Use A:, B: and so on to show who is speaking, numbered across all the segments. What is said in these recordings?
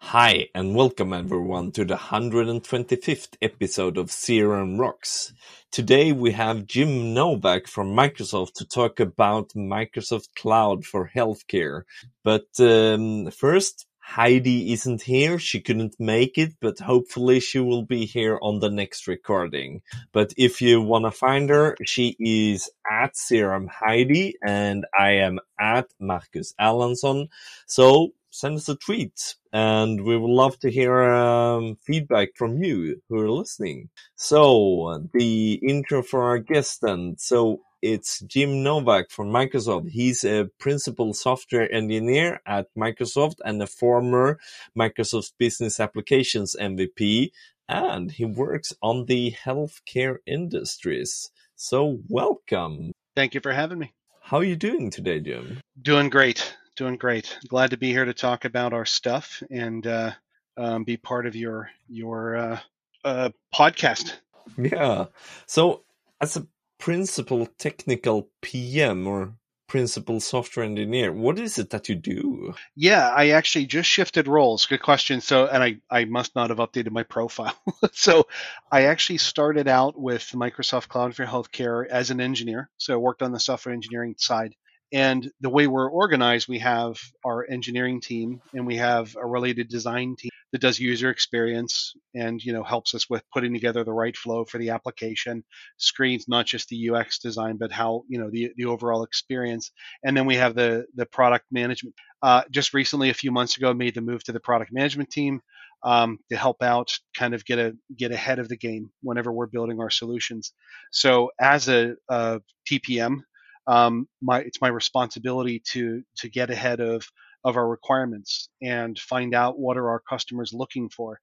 A: Hi, and welcome everyone to the 125th episode of CRM Rocks. Today we have Jim Novak from Microsoft to talk about Microsoft Cloud for Healthcare. But um, first, Heidi isn't here. She couldn't make it, but hopefully she will be here on the next recording. But if you want to find her, she is at CRM Heidi and I am at Markus Erlandsson. So send us a tweet and we would love to hear um, feedback from you who are listening. So the intro for our guest then. So it's Jim Novak from Microsoft. He's a principal software engineer at Microsoft and a former Microsoft Business Applications MVP. And he works on the healthcare industries. So welcome.
B: Thank you for having me.
A: How are you doing today, Jim?
B: Doing great. Doing great. Glad to be here to talk about our stuff and uh, um, be part of your your uh, uh, podcast.
A: Yeah. So, as a principal technical PM or principal software engineer. What is it that you do?
B: Yeah, I actually just shifted roles. Good question. So, and I, I must not have updated my profile. so, I actually started out with Microsoft Cloud for Healthcare as an engineer. So, I worked on the software engineering side. And the way we're organized, we have our engineering team and we have a related design team that does user experience and you know helps us with putting together the right flow for the application screens not just the ux design but how you know the, the overall experience. And then we have the the product management. Uh, just recently a few months ago made the move to the product management team um, to help out kind of get a get ahead of the game whenever we're building our solutions. So as a, a tpm um, my it's my responsibility to to get ahead of of our requirements and find out what are our customers looking for.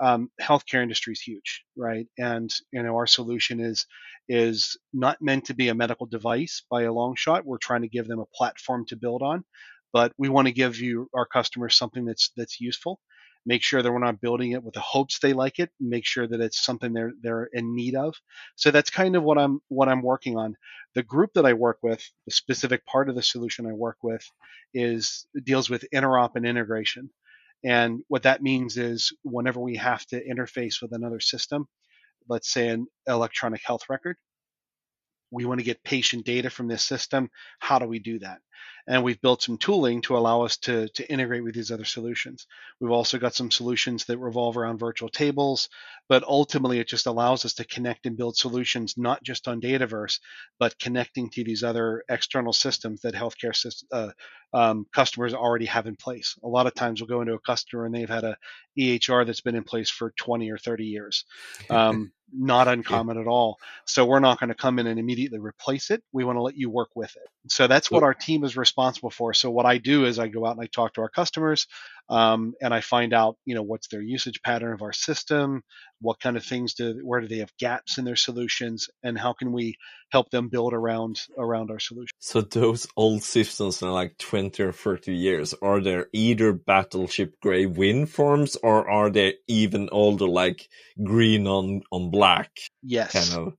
B: Um, healthcare industry is huge, right? And you know our solution is is not meant to be a medical device by a long shot. We're trying to give them a platform to build on, but we want to give you our customers something that's that's useful make sure that we're not building it with the hopes they like it make sure that it's something they're they're in need of. So that's kind of what i'm what i'm working on. The group that i work with the specific part of the solution i work with is deals with interop and integration. And what that means is whenever we have to interface with another system let's say an electronic health record we want to get patient data from this system. How do we do that and we've built some tooling to allow us to, to integrate with these other solutions. We've also got some solutions that revolve around virtual tables, but ultimately it just allows us to connect and build solutions not just on Dataverse, but connecting to these other external systems that healthcare uh, um, customers already have in place. A lot of times we'll go into a customer and they've had a EHR that's been in place for 20 or 30 years. Um, not uncommon at all. So we're not going to come in and immediately replace it. We want to let you work with it. So that's what our team is responsible for. So what I do is I go out and I talk to our customers, um, and I find out, you know, what's their usage pattern of our system, what kind of things do, where do they have gaps in their solutions, and how can we help them build around around our solution.
A: So those old systems are like twenty or thirty years, are they either Battleship Gray WinForms, or are they even older, like green on on black?
B: Yes.
A: Kind of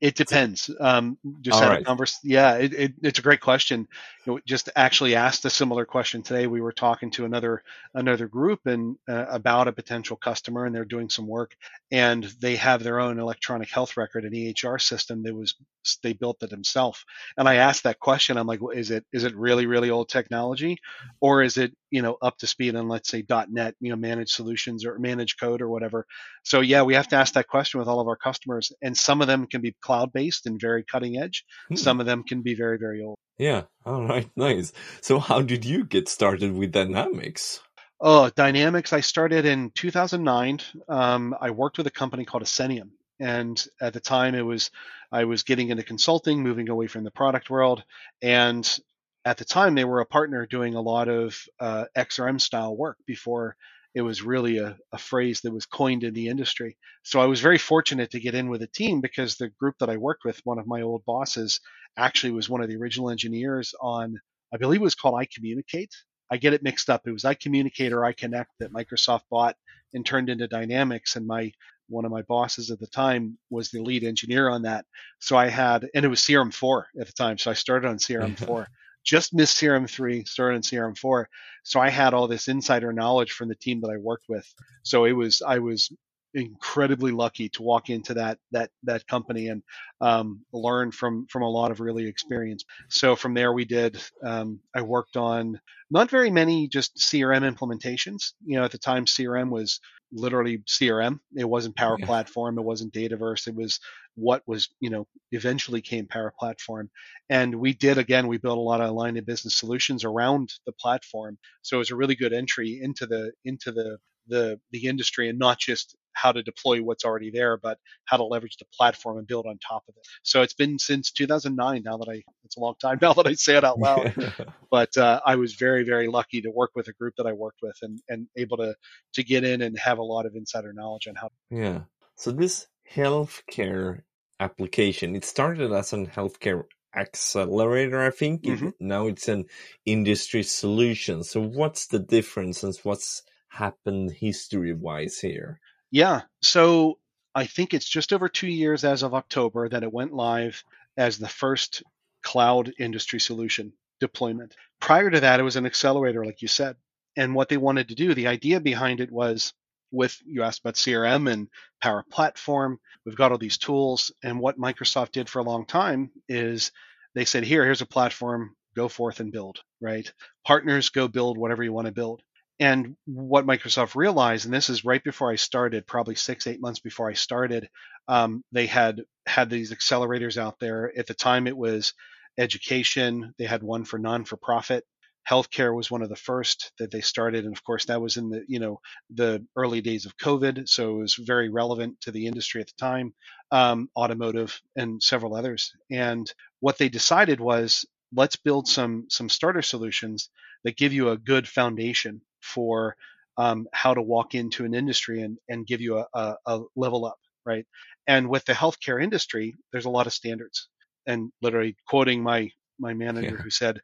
B: it depends. Um, just All had right. a converse. Yeah, it, it, it's a great question. You know, just actually asked a similar question today. We were talking to another another group and uh, about a potential customer, and they're doing some work, and they have their own electronic health record, an EHR system that was they built it themselves. And I asked that question. I'm like, well, is it is it really really old technology, or is it you know up to speed on let's say .NET, you know, managed solutions or managed code or whatever? So yeah, we have to ask that question with all of our customers, and some of them can be cloud based and very cutting edge. Hmm. Some of them can be very very old.
A: Yeah. All right. Nice. So how did you get started with Dynamics?
B: Oh, Dynamics. I started in 2009. Um, I worked with a company called Ascentium and at the time it was i was getting into consulting moving away from the product world and at the time they were a partner doing a lot of uh, xrm style work before it was really a, a, phrase that was coined in the industry so i was very fortunate to get in with a team because the group that i worked with one of my old bosses actually was one of the original engineers on i believe it was called iCommunicate i get it mixed up it was I iCommunicate or iConnect that microsoft bought and turned into dynamics and my one of my bosses at the time was the lead engineer on that. So I had, and it was CRM4 at the time. So I started on CRM4 just missed CRM three, started in CRM four. So I had all this insider knowledge from the team that I worked with. So it was I was incredibly lucky to walk into that that that company and um, learn from from a lot of really experience. So from there we did. Um, I worked on not very many just CRM implementations. You know, at the time CRM was literally CRM. It wasn't Power yeah. Platform. It wasn't Dataverse. It was what was you know eventually came Power Platform. And we did again. We built a lot of line of business solutions around the platform. So it was a really good entry into the into the the the industry and not just how to deploy what's already there, but how to leverage the platform and build on top of it. So it's been since 2009. Now that I, it's a long time now that I say it out loud. but uh, I was very, very lucky to work with a group that I worked with and and able to to get in and have a lot of insider knowledge on how.
A: Yeah. So this healthcare application, it started as an healthcare accelerator, I think. Mm-hmm. Now it's an industry solution. So what's the difference and what's happened history wise here?
B: Yeah. So I think it's just over two years as of October that it went live as the first cloud industry solution deployment. Prior to that, it was an accelerator, like you said. And what they wanted to do, the idea behind it was with you asked about CRM and Power Platform. We've got all these tools. And what Microsoft did for a long time is they said, here, here's a platform, go forth and build, right? Partners go build whatever you want to build. And what Microsoft realized, and this is right before I started, probably six, eight months before I started, um, they had had these accelerators out there. At the time, it was education. They had one for non-for-profit. Healthcare was one of the first that they started, and of course, that was in the you know the early days of COVID, so it was very relevant to the industry at the time. Um, automotive and several others. And what they decided was let's build some some starter solutions that give you a good foundation for um, how to walk into an industry and, and give you a, a, a level up, right? And with the healthcare industry, there's a lot of standards. And literally quoting my my manager yeah. who said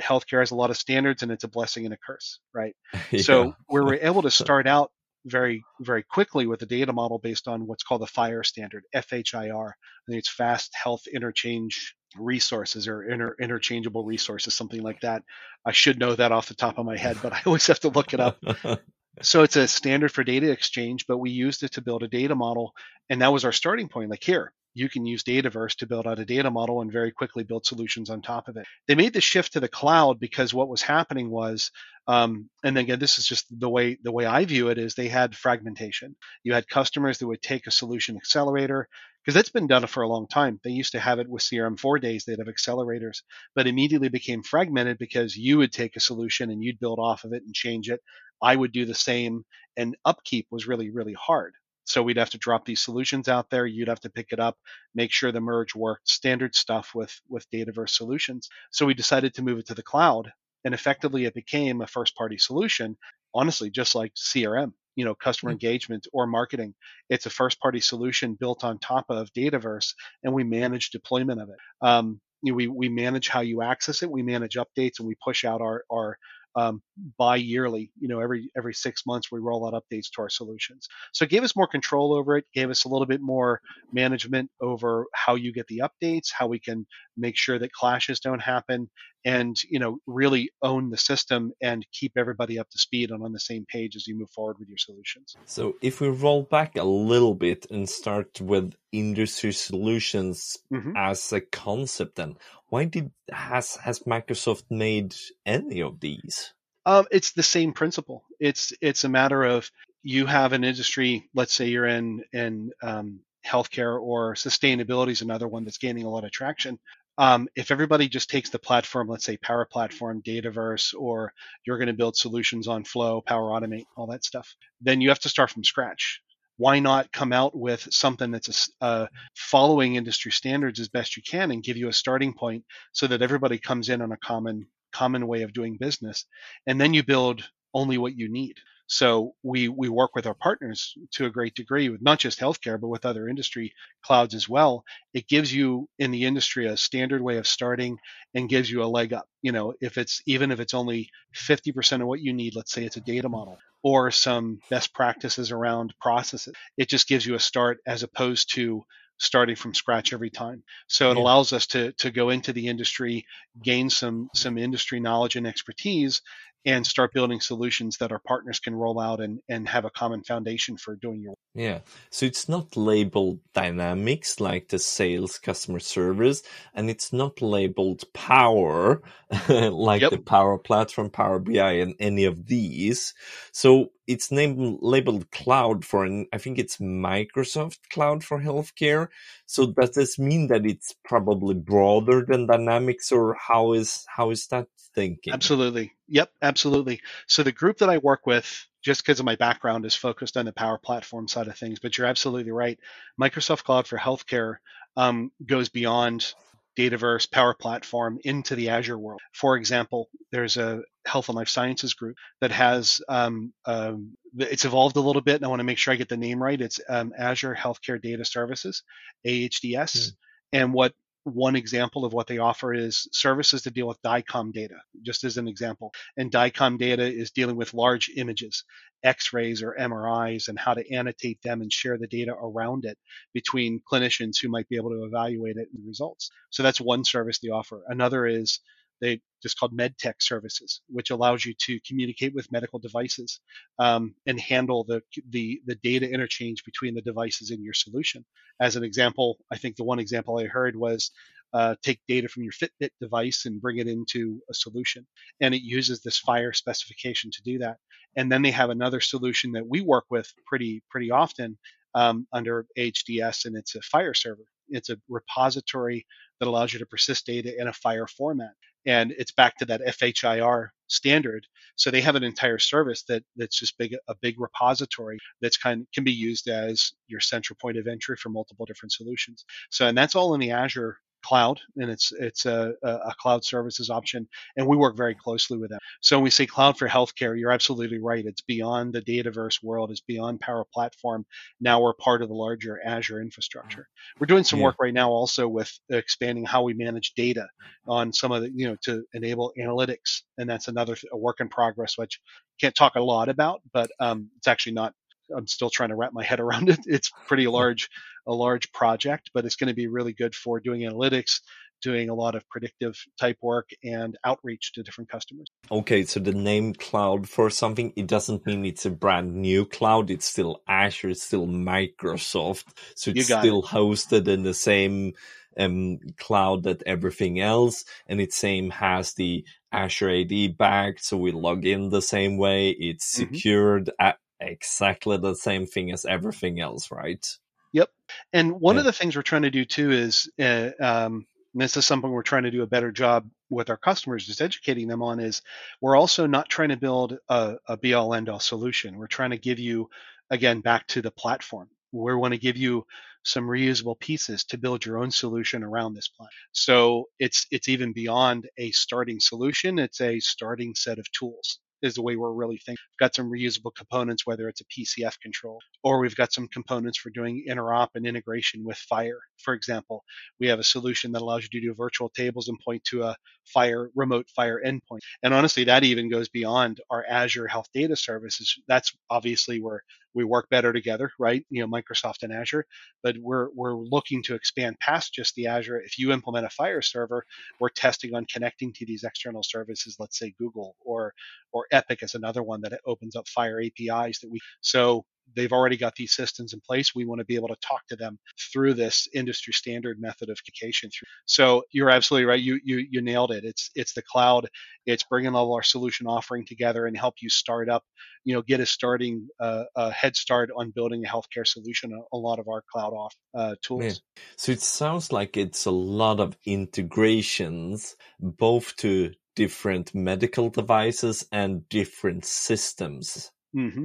B: healthcare has a lot of standards and it's a blessing and a curse, right? yeah. So we were able to start out very very quickly with a data model based on what's called the FHIR standard, FHIR. I think it's fast health interchange resources or inter- interchangeable resources, something like that. I should know that off the top of my head, but I always have to look it up. so it's a standard for data exchange, but we used it to build a data model, and that was our starting point. Like here, you can use Dataverse to build out a data model and very quickly build solutions on top of it. They made the shift to the cloud because what was happening was, um, and again, this is just the way the way I view it is they had fragmentation. You had customers that would take a solution accelerator because that's been done for a long time. They used to have it with CRM four days; they'd have accelerators, but immediately became fragmented because you would take a solution and you'd build off of it and change it. I would do the same, and upkeep was really really hard. So we'd have to drop these solutions out there. You'd have to pick it up, make sure the merge worked, standard stuff with, with Dataverse solutions. So we decided to move it to the cloud. And effectively, it became a first party solution, honestly, just like CRM, you know, customer mm-hmm. engagement or marketing. It's a first party solution built on top of Dataverse, and we manage deployment of it. Um, you know, we, we manage how you access it, we manage updates, and we push out our, our um, bi-yearly. You know, every every six months we roll out updates to our solutions. So it gave us more control over it. Gave us a little bit more management over how you get the updates, how we can make sure that clashes don't happen, and you know, really own the system and keep everybody up to speed and on the same page as you move forward with your solutions.
A: So if we roll back a little bit and start with industry solutions mm-hmm. as a concept, then why did has has Microsoft made any of these?
B: Um, it's the same principle. It's it's a matter of you have an industry. Let's say you're in in um, healthcare or sustainability is another one that's gaining a lot of traction. Um, if everybody just takes the platform, let's say Power Platform, Dataverse, or you're going to build solutions on Flow, Power Automate, all that stuff, then you have to start from scratch why not come out with something that's a, uh, following industry standards as best you can and give you a starting point so that everybody comes in on a common common way of doing business and then you build only what you need so we we work with our partners to a great degree with not just healthcare but with other industry clouds as well it gives you in the industry a standard way of starting and gives you a leg up you know if it's even if it's only 50% of what you need let's say it's a data model or some best practices around processes. It just gives you a start as opposed to starting from scratch every time. So it
A: Yeah.
B: allows us to to go into the industry, gain some some industry knowledge and expertise, and start building solutions that our partners can roll out and and have a common foundation for doing your work.
A: Yeah. So it's not labeled dynamics like the sales customer service, and it's not labeled power like
B: Yep.
A: the Power Platform, Power BI, and any of these. So it's named labeled cloud for, an, I think it's Microsoft Cloud for healthcare. So does this mean that it's probably broader than Dynamics, or how is how is that thinking?
B: Absolutely. Yep, absolutely. So the group that I work with, just because of my background, is focused on the Power Platform side of things. But you're absolutely right. Microsoft Cloud for Healthcare um, goes beyond Dataverse, Power Platform into the Azure world. For example, there's a Health and Life Sciences group that has um, um, it's evolved a little bit, and I want to make sure I get the name right. It's um, Azure Healthcare Data Services, AHDS, and what one example of what they offer is services to deal with DICOM data, just as an example. And DICOM data is dealing with large images, X-rays or MRIs, and how to annotate them and share the data around it between clinicians who might be able to evaluate it and the results. So that's one service they offer. Another is they just called MedTech services, which allows you to communicate with medical devices um, and handle the, the the data interchange between the devices in your solution. As an example, I think the one example I heard was uh, take data from your Fitbit device and bring it into a solution, and it uses this FHIR specification to do that. And then they have another solution that we work with pretty pretty often um, under HDS, and it's a FHIR server. It's a repository that allows you to persist data in a FHIR format and it's back to that FHIR standard. So they have an entire service that that's just big a big repository that's kind can be used as your central point of entry for multiple different solutions. So and that's all in the Azure cloud and it's it's a, a cloud services option and we work very closely with them. So when we say cloud for healthcare you're absolutely right. It's beyond the dataverse world it's beyond power platform. Now we're part of the larger azure infrastructure. We're doing some
A: Yeah.
B: work right now also with expanding how we manage data on some of the you know to enable analytics and that's another th- a work in progress which can't talk a lot about but um, it's actually not i'm still trying to wrap my head around it it's pretty large a large project but it's going to be really good for doing analytics doing a lot of predictive type work and outreach to different customers
A: Okay, so the name cloud for something, it doesn't mean it's a brand new cloud. It's still Azure, it's still Microsoft. So it's still hosted in the same um, cloud that everything else. And it same has the Azure AD backed. So we log in the same way. It's
B: Mhm.
A: secured at exactly the same thing as everything else, right?
B: Yep. And one
A: Yeah.
B: of the things we're trying to do too is, uh, um, this is something we're trying to do a better job with our customers, is educating them on. Is we're also not trying to build a, a be all end all solution. We're trying to give you, again, back to the platform. We want to give you some reusable pieces to build your own solution around this plan. So it's it's even beyond a starting solution. It's a starting set of tools. Is the way we're really thinking. We've got some reusable components, whether it's a PCF control or we've got some components for doing interop and integration with FHIR. For example, we have a solution that allows you to do virtual tables and point to a FHIR remote FHIR endpoint. And honestly, that even goes beyond our Azure Health Data Services. That's obviously where we work better together, right? You know, Microsoft and Azure, but we're we're looking to expand past just the Azure. If you implement a FHIR server, we're testing on connecting to these external services, let's say Google or or Epic is another one that opens up FHIR APIs that we so they've already got these systems in place. We want to be able to talk to them through this industry standard method of communication. Through. So you're absolutely right. You you you nailed it. It's it's the cloud. It's bringing all our solution offering together and help you start up. You know, get a starting uh, a head start on building a healthcare solution. A, a lot of our cloud off uh, tools.
A: Yeah. So it sounds like it's a lot of integrations, both to different medical devices and different systems.
B: hmm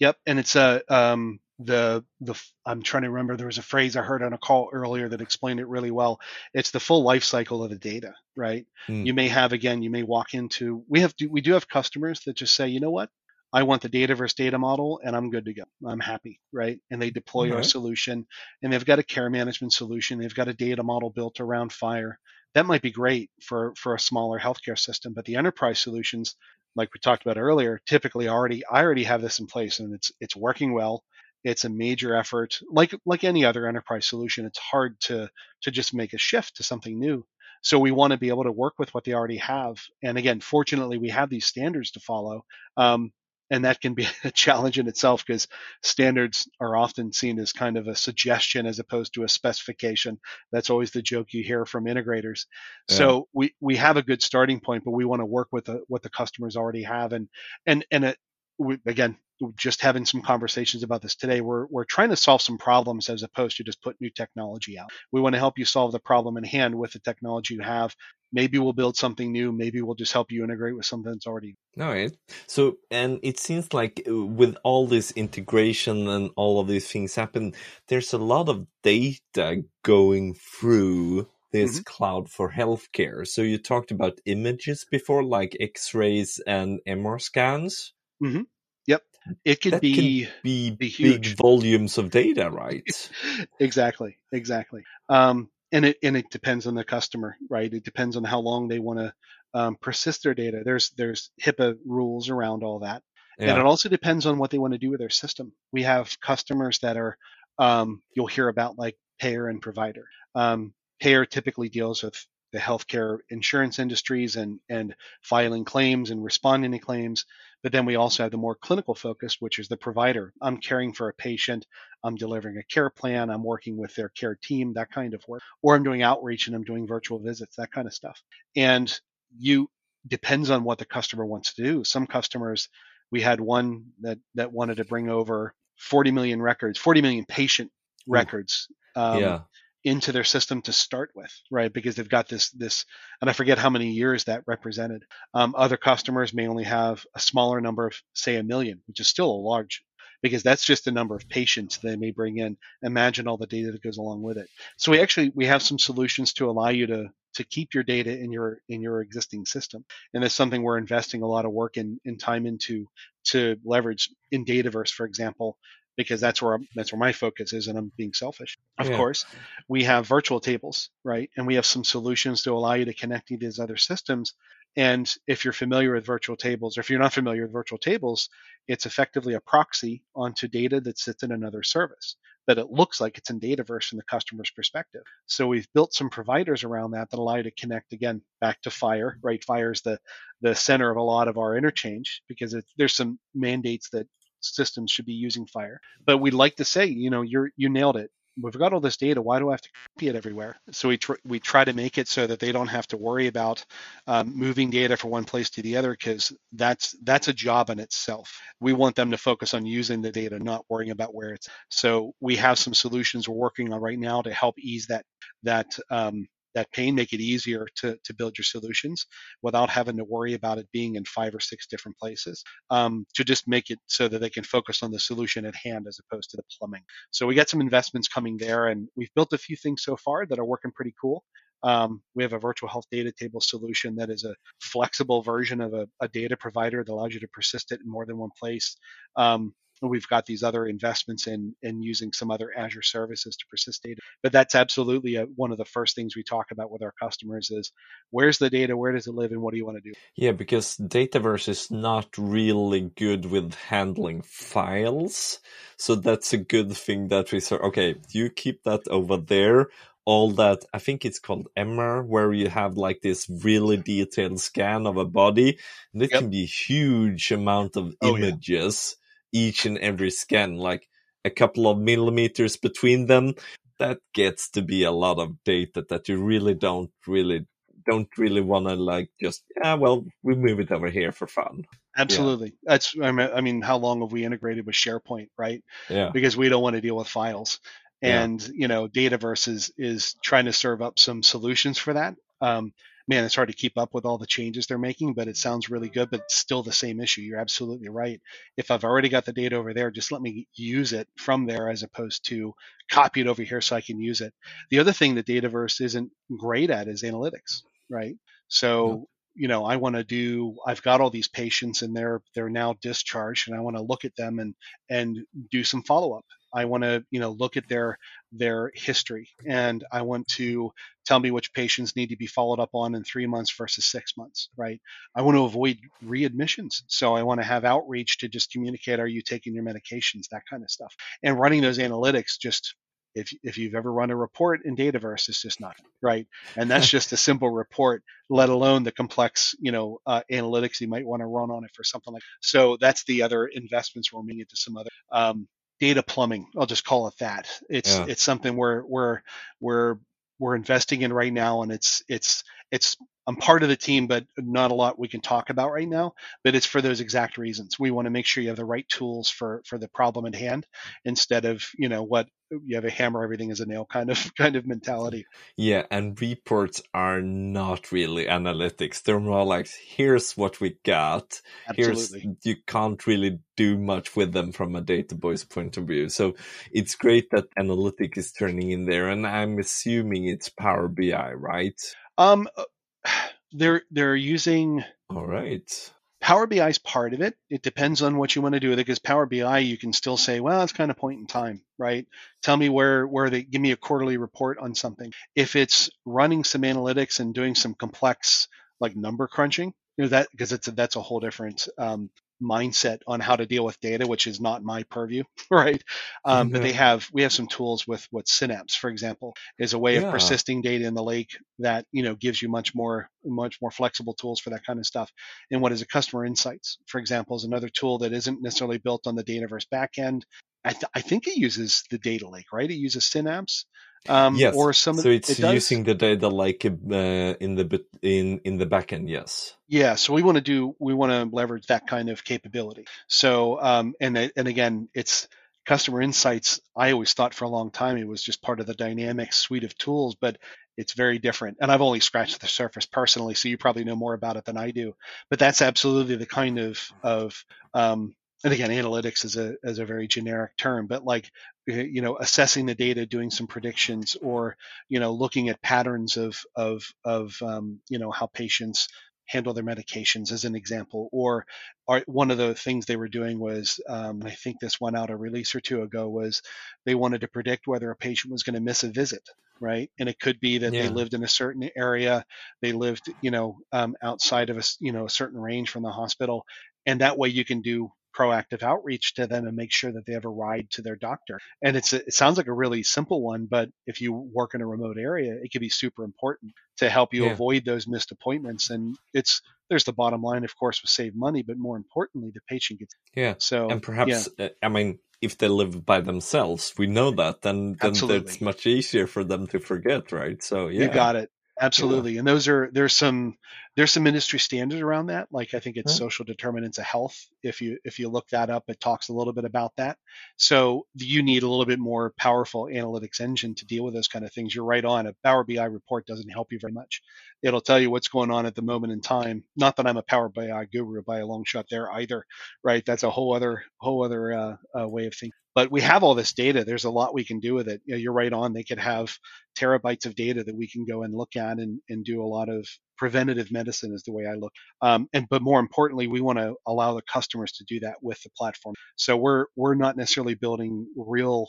B: Yep. And it's a um, the the I'm trying to remember. There was a phrase I heard on a call earlier that explained it really well. It's the full life cycle of the data, right?
A: Mm.
B: You may have again. You may walk into. We have we do have customers that just say, you know what, I want the data Dataverse data model, and I'm good to go. I'm happy, right? And they deploy our solution, and they've got a care management solution. They've got a data model built around FHIR. That might be great for for a smaller healthcare system, but the enterprise solutions like we talked about earlier, typically already I already have this in place and it's it's working well it's a major effort. Like like any other enterprise solution, it's hard to to just make a shift to something new. So we want to be able to work with what they already have. And again, fortunately, we have these standards to follow. Um, and that can be a challenge in itself because standards are often seen as kind of a suggestion as opposed to a specification. That's always the joke you hear from integrators. Yeah. So we, we have a good starting point, but we want to work with the, what the customers already have. And, and, and it, we, again, just having some conversations about this today. We're, we're trying to solve some problems as opposed to just put new technology out. We want to help you solve the problem in hand with the technology you have. Maybe we'll build something new. Maybe we'll just help you integrate with something that's already.
A: All right. So, and it seems like uh, with all this integration and all of these things happen, there's a lot of data going through this mm-hmm. cloud for healthcare. So you talked about images before, like X-rays and MR scans.
B: Mm-hmm. Yep. It could be,
A: be, be big volumes of data, right?
B: exactly. Exactly. Um, and it and it depends on the customer, right? It depends on how long they want to um, persist their data. There's there's HIPAA rules around all that, yeah. and it also depends on what they want to do with their system. We have customers that are um, you'll hear about like payer and provider. Um, payer typically deals with the healthcare insurance industries and and filing claims and responding to claims. But then we also have the more clinical focus, which is the provider. I'm caring for a patient, I'm delivering a care plan, I'm working with their care team, that kind of work. Or I'm doing outreach and I'm doing virtual visits, that kind of stuff. And you depends on what the customer wants to do. Some customers, we had one that that wanted to bring over 40 million records, 40 million patient records. Um, yeah into their system to start with, right? Because they've got this this, and I forget how many years that represented. Um, other customers may only have a smaller number of, say, a million, which is still a large, because that's just the number of patients they may bring in. Imagine all the data that goes along with it. So we actually we have some solutions to allow you to to keep your data in your in your existing system, and that's something we're investing a lot of work and, and time into to leverage in Dataverse, for example, because that's where that's where my focus is, and I'm being selfish. Of yeah. course, we have virtual tables, right? And we have some solutions to allow you to connect to these other systems. And if you're familiar with virtual tables, or if you're not familiar with virtual tables, it's effectively a proxy onto data that sits in another service that it looks like it's in Dataverse from the customer's perspective. So we've built some providers around that that allow you to connect again back to FHIR. right? FHIR is the the center of a lot of our interchange because it, there's some mandates that systems should be using FHIR. But we'd like to say, you know, you're you nailed it. We've got all this data. Why do I have to copy it everywhere? So we tr- we try to make it so that they don't have to worry about um, moving data from one place to the other because that's that's a job in itself. We want them to focus on using the data, not worrying about where it's. So we have some solutions we're working on right now to help ease that that um, that pain, make it easier to, to build your solutions without having to worry about it being in five or six different places um, to just make it so that they can focus on the solution at hand as opposed to the plumbing. So we got some investments coming there and we've built a few things so far that are working pretty cool. Um, we have a virtual health data table solution that is a flexible version of a, a, data provider that allows you to persist it in more than one place. Um, we've got these other investments in in using some other Azure services to persist data. But that's absolutely a, one of the first things we talk about with our customers is where's the data, where does it live, and what do you want to do?
A: Yeah, because Dataverse is not really good with handling files, so that's a good thing that we say. Okay, you keep that over there. All that I think it's called MR, where you have like this really detailed scan of a body, and it yep. can be a huge amount of oh, images. Each and every scan, like a couple of millimeters between them. That gets to be a lot of data that you really don't really don't really want to like just yeah well we move it over here for fun
B: absolutely yeah. that's I mean, I mean how long have we integrated with sharepoint right
A: yeah
B: because we don't want to deal with files and yeah. you know dataverse is is trying to serve up some solutions for that um, man, it's hard to keep up with all the changes they're making, but it sounds really good, but still the same issue. You're absolutely right. If I've already got the data over there, just let me use it from there as opposed to copy it over here so I can use it. The other thing that Dataverse isn't great at is analytics, right? So you know, I want to do, I've got all these patients and they're, they're now discharged and I want to look at them and, and do some follow up. I want to, you know, look at their, their history and I want to tell me which patients need to be followed up on in three months versus six months, right? I want to avoid readmissions. So I want to have outreach to just communicate, are you taking your medications, that kind of stuff. And running those analytics just if if you've ever run a report in Dataverse, it's just not right, and that's just a simple report. Let alone the complex, you know, uh, analytics you might want to run on it for something like. So that's the other investments we're making into some other um, data plumbing. I'll just call it that. It's yeah. it's something we're we're we're we're investing in right now, and it's it's it's I'm part of the team, but not a lot we can talk about right now. But it's for those exact reasons. We want to make sure you have the right tools for for the problem at hand, instead of you know what you have a hammer everything is a nail kind of kind of mentality.
A: Yeah, and reports are not really analytics. They're more like here's what we got. Absolutely. Here's you can't really do much with them from a database point of view. So it's great that analytic is turning in there, and I'm assuming it's Power BI, right?
B: Um, uh, they're they're using.
A: All right.
B: Power BI is part of it. It depends on what you want to do with it because Power BI you can still say, well, it's kind of point in time, right? Tell me where where they give me a quarterly report on something. If it's running some analytics and doing some complex like number crunching, you know that because it's a, that's a whole different um, mindset on how to deal with data, which is not my purview, right? Um, mm-hmm. But they have we have some tools with what Synapse, for example, is a way yeah. of persisting data in the lake that you know gives you much more much more flexible tools for that kind of stuff. And what is a customer insights, for example, is another tool that isn't necessarily built on the Dataverse backend. I, th- I think it uses the data lake, right? It uses Synapse.
A: Um, yes. Or some. So it's it using the data lake uh, in the in in the backend. Yes.
B: Yeah. So we want to do we want to leverage that kind of capability. So um, and and again, it's customer insights. I always thought for a long time it was just part of the dynamic suite of tools, but it's very different. And I've only scratched the surface personally, so you probably know more about it than I do. But that's absolutely the kind of of um, and again, analytics is a is a very generic term, but like eh, you know, assessing the data, doing some predictions, or you know, looking at patterns of of of um, you know how patients handle their medications, as an example. Or are, one of the things they were doing was, um, I think this went out a release or two ago, was they wanted to predict whether a patient was going to miss a visit right? And it could be that yeah. they lived in a certain area, they lived, you know, um, outside of a, you know, a certain range from the hospital, and that way you can do proactive outreach to them and make sure that they have a ride to their doctor. And it's a, it sounds like a really simple one, but if you work in a remote area, it can be super important to help you yeah. avoid those missed appointments. And it's there's the bottom line, of course, with save money, but more importantly, the patient gets
A: yeah. So and perhaps yeah. Uh, I mean if they live by themselves, we know that, then then it's much easier for them to forget, right? So yeah,
B: you got it. Absolutely. And those are there's some there's some industry standards around that. Like I think it's social determinants of health. If you if you look that up, it talks a little bit about that. So you need a little bit more powerful analytics engine to deal with those kind of things. You're right on. A Power BI report doesn't help you very much. It'll tell you what's going on at the moment in time. Not that I'm a Power BI guru by a long shot there either, right? That's a whole other whole other uh, uh, way of thinking but we have all this data. There's a lot we can do with it. You know, you're right on. They could have terabytes of data that we can go and look at and, and do a lot of preventative medicine is the way I look. Um, and but more importantly, we want to allow the customers to do that with the platform. So we're we're not necessarily building real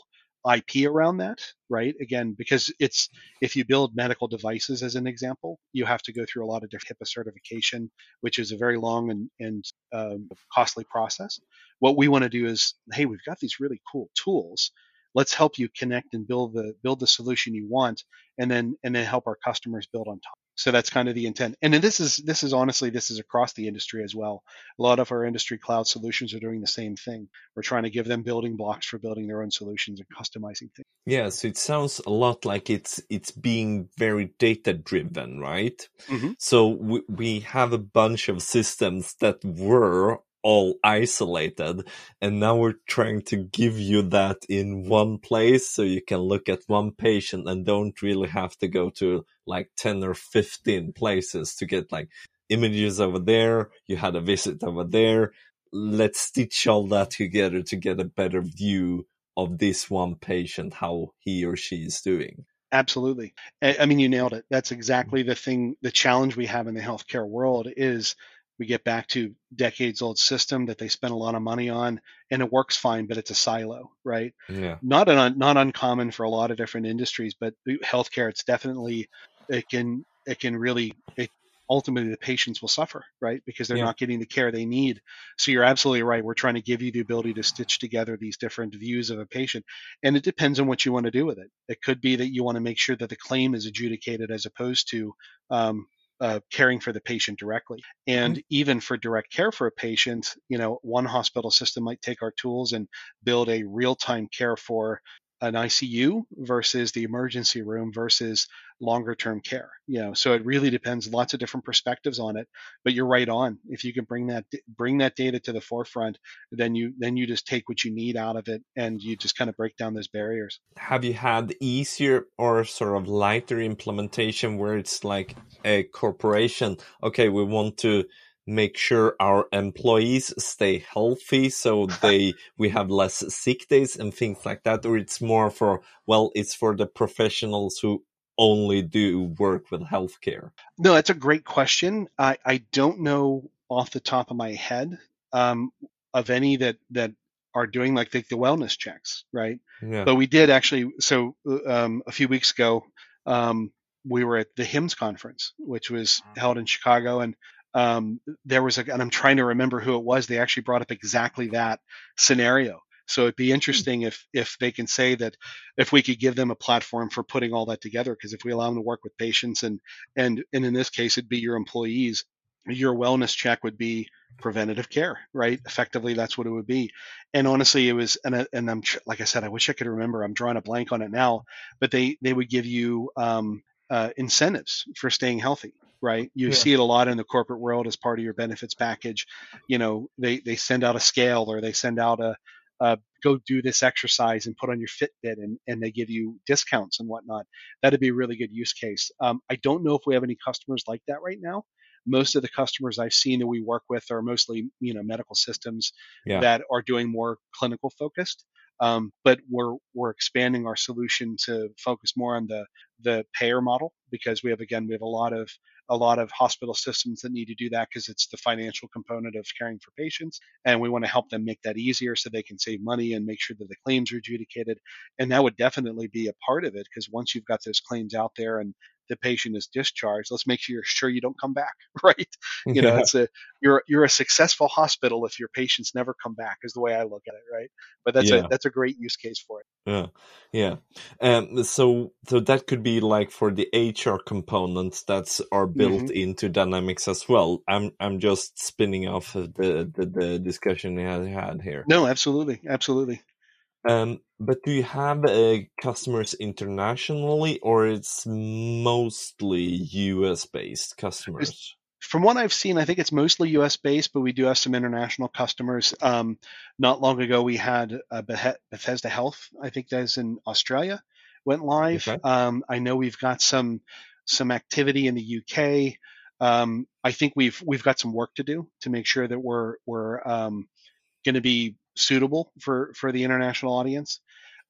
B: IP around that, right? Again, because it's if you build medical devices as an example, you have to go through a lot of different HIPAA certification, which is a very long and, and um, costly process. What we want to do is, hey, we've got these really cool tools. Let's help you connect and build the build the solution you want, and then and then help our customers build on top. So that's kind of the intent. And this is this is honestly this is across the industry as well. A lot of our industry cloud solutions are doing the same thing. We're trying to give them building blocks for building their own solutions and customizing things.
A: Yeah, so it sounds a lot like it's it's being very data driven, right? Mm-hmm. So we we have a bunch of systems that were all isolated and now we're trying to give you that in one place so you can look at one patient and don't really have to go to like 10 or 15 places to get like images over there you had a visit over there let's stitch all that together to get a better view of this one patient how he or she is doing
B: Absolutely. I mean, you nailed it. That's mm-hmm. exactly the thing. The challenge we have in the healthcare world is we get back to decades old system that they spend a lot of money on and it works fine but it's a silo right
A: yeah
B: not an not uncommon for a lot of different industries but healthcare it's definitely it can it can really it ultimately the patients will suffer, right? Because they're yeah. not getting the care they need. So you're absolutely right. We're trying to give you the ability to stitch together these different views of a patient. And it depends on what you want to do with it. It could be that you want to make sure that the claim is adjudicated as opposed to um, uh, caring for the patient directly. And mm-hmm. even for direct care for a patient, you know, one hospital system might take our tools and build a real time care for an ICU versus the emergency room versus longer term care. You know, so it really depends. Lots of different perspectives on it. But you're right on. If you can bring that bring that data to the forefront, then you then you just take what you need out of it, and you just kind of break down those barriers.
A: Have you had easier or sort of lighter implementation where it's like a corporation? Okay, we want to make sure our employees stay healthy so they we have less sick days and things like that or it's more for well it's for the professionals who only do work with healthcare?
B: No that's a great question. I i don't know off the top of my head um, of any that that are doing like the, the wellness checks right? Yeah. but we did actually so um, a few weeks ago um, we were at the HIMSS conference which was held in chicago and um, there was a, and I'm trying to remember who it was. They actually brought up exactly that scenario. So it'd be hmm. interesting if if they can say that if we could give them a platform for putting all that together, because if we allow them to work with patients and and and in this case it'd be your employees, your wellness check would be preventative care, right? Effectively, that's what it would be. And honestly, it was and and I'm like I said, I wish I could remember. I'm drawing a blank on it now, but they they would give you um, uh, incentives for staying healthy right? You yeah. see it a lot in the corporate world as part of your benefits package. You know, they they send out a scale or they send out a, a go do this exercise and put on your Fitbit and, and they give you discounts and whatnot. That'd be a really good use case. Um, I don't know if we have any customers like that right now. Most of the customers I've seen that we work with are mostly, you know, medical systems yeah. that are doing more clinical focused. Um, but we're we're expanding our solution to focus more on the the payer model because we have again we have a lot of a lot of hospital systems that need to do that because it's the financial component of caring for patients and we want to help them make that easier so they can save money and make sure that the claims are adjudicated and that would definitely be a part of it because once you've got those claims out there and the patient is discharged let's make sure you're sure you don't come back right? You know it's a you're you're a successful hospital if your patients never come back is the way i look at it right? But that's yeah. a that's a great use case for it.
A: Yeah. Yeah. Um so so that could be like for the hr components that are built mm-hmm. into dynamics as well. I'm i'm just spinning off of the the, the discussion we had here.
B: No absolutely. Absolutely
A: but do you have uh, customers internationally, or it's mostly US based customers?
B: From what I've seen, I think it's mostly US based, but we do have some international customers. Um, not long ago, we had Bethesda Health, I think that's in Australia, went live. Okay. Um, I know we've got some some activity in the UK. Um, I think we've we've got some work to do to make sure that we're we're um, going to be suitable for for the international audience.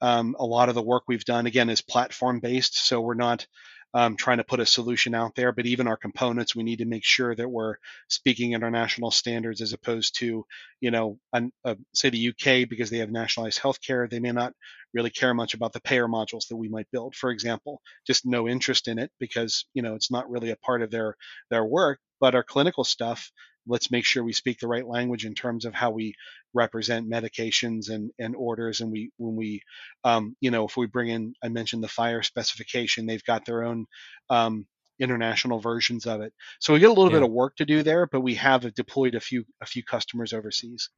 B: Um, a lot of the work we've done again is platform based, so we're not um, trying to put a solution out there. But even our components, we need to make sure that we're speaking international standards as opposed to, you know, an, say the UK because they have nationalized healthcare, they may not really care much about the payer modules that we might build, for example. Just no interest in it because you know it's not really a part of their their work. But our clinical stuff, let's make sure we speak the right language in terms of how we represent medications and, and orders. And we, when we, um, you know, if we bring in, I mentioned the FHIR specification, they've got their own, um, international versions of it. So we get a little yeah. bit of work to do there, but we have deployed a few, a few customers overseas.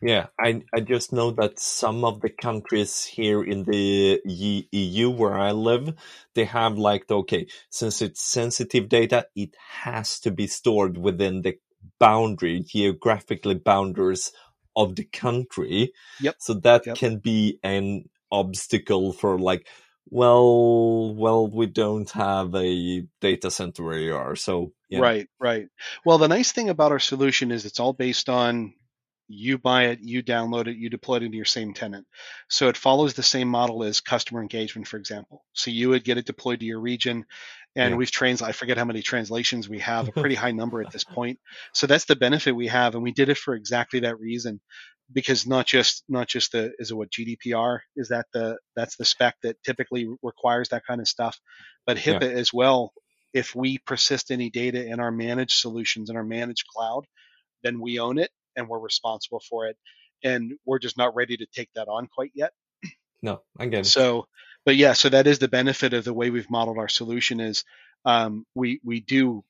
A: Yeah, I I just know that some of the countries here in the EU where I live, they have like okay, since it's sensitive data, it has to be stored within the boundary, geographically boundaries of the country.
B: Yep.
A: So that
B: yep.
A: can be an obstacle for like, well, well, we don't have a data center where you are. So
B: yeah. right, right. Well, the nice thing about our solution is it's all based on you buy it, you download it, you deploy it into your same tenant. So it follows the same model as customer engagement, for example. So you would get it deployed to your region, and yeah. we've trans I forget how many translations we have, a pretty high number at this point. So that's the benefit we have, and we did it for exactly that reason, because not just not just the is it what GDPR is that the that's the spec that typically requires that kind of stuff, but HIPAA yeah. as well. If we persist any data in our managed solutions in our managed cloud, then we own it and we're responsible for it. And we're just not ready to take that on quite yet.
A: No, I get it.
B: So, but yeah, so that is the benefit of the way we've modeled our solution is um, we we do